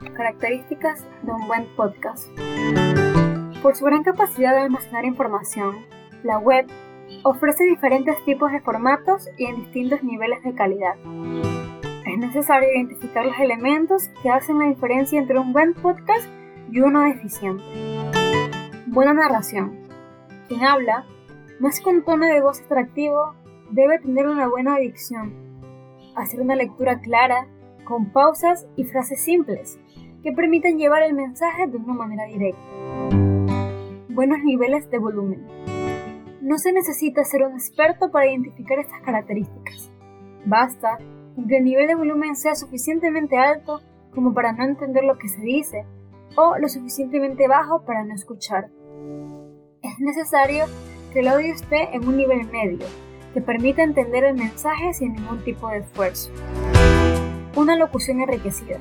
Características de un buen podcast. Por su gran capacidad de almacenar información, la web ofrece diferentes tipos de formatos y en distintos niveles de calidad. Es necesario identificar los elementos que hacen la diferencia entre un buen podcast y uno deficiente. Buena narración. Quien habla, más con un tono de voz atractivo, debe tener una buena dicción, hacer una lectura clara, con pausas y frases simples, que permitan llevar el mensaje de una manera directa. Buenos niveles de volumen. No se necesita ser un experto para identificar estas características. Basta con que el nivel de volumen sea suficientemente alto como para no entender lo que se dice o lo suficientemente bajo para no escuchar. Es necesario que el audio esté en un nivel medio, que permita entender el mensaje sin ningún tipo de esfuerzo. Una locución enriquecida.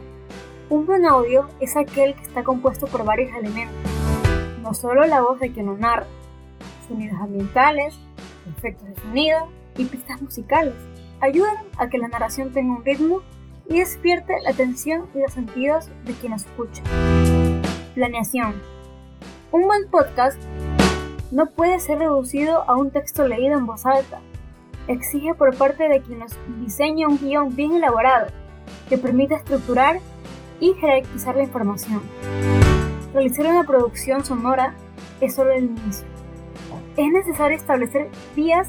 Un buen audio es aquel que está compuesto por varios elementos, no solo la voz de quien lo narra, sonidos ambientales, efectos de sonido y pistas musicales. Ayudan a que la narración tenga un ritmo y despierte la atención y los sentidos de quien escucha. Planeación. Un buen podcast no puede ser reducido a un texto leído en voz alta. Exige por parte de quien nos diseña un guion bien elaborado que permita estructurar y jerarquizar la información. Realizar una producción sonora es solo el inicio. Es necesario establecer vías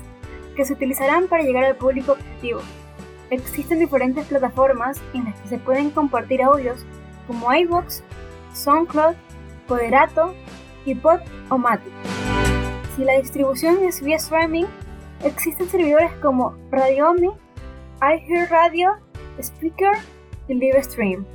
que se utilizarán para llegar al público objetivo. Existen diferentes plataformas en las que se pueden compartir audios como iVoox, SoundCloud, Poderato y Podomatic. Si la distribución es vía streaming, existen servidores como Radio iHeartRadio, speaker in live stream.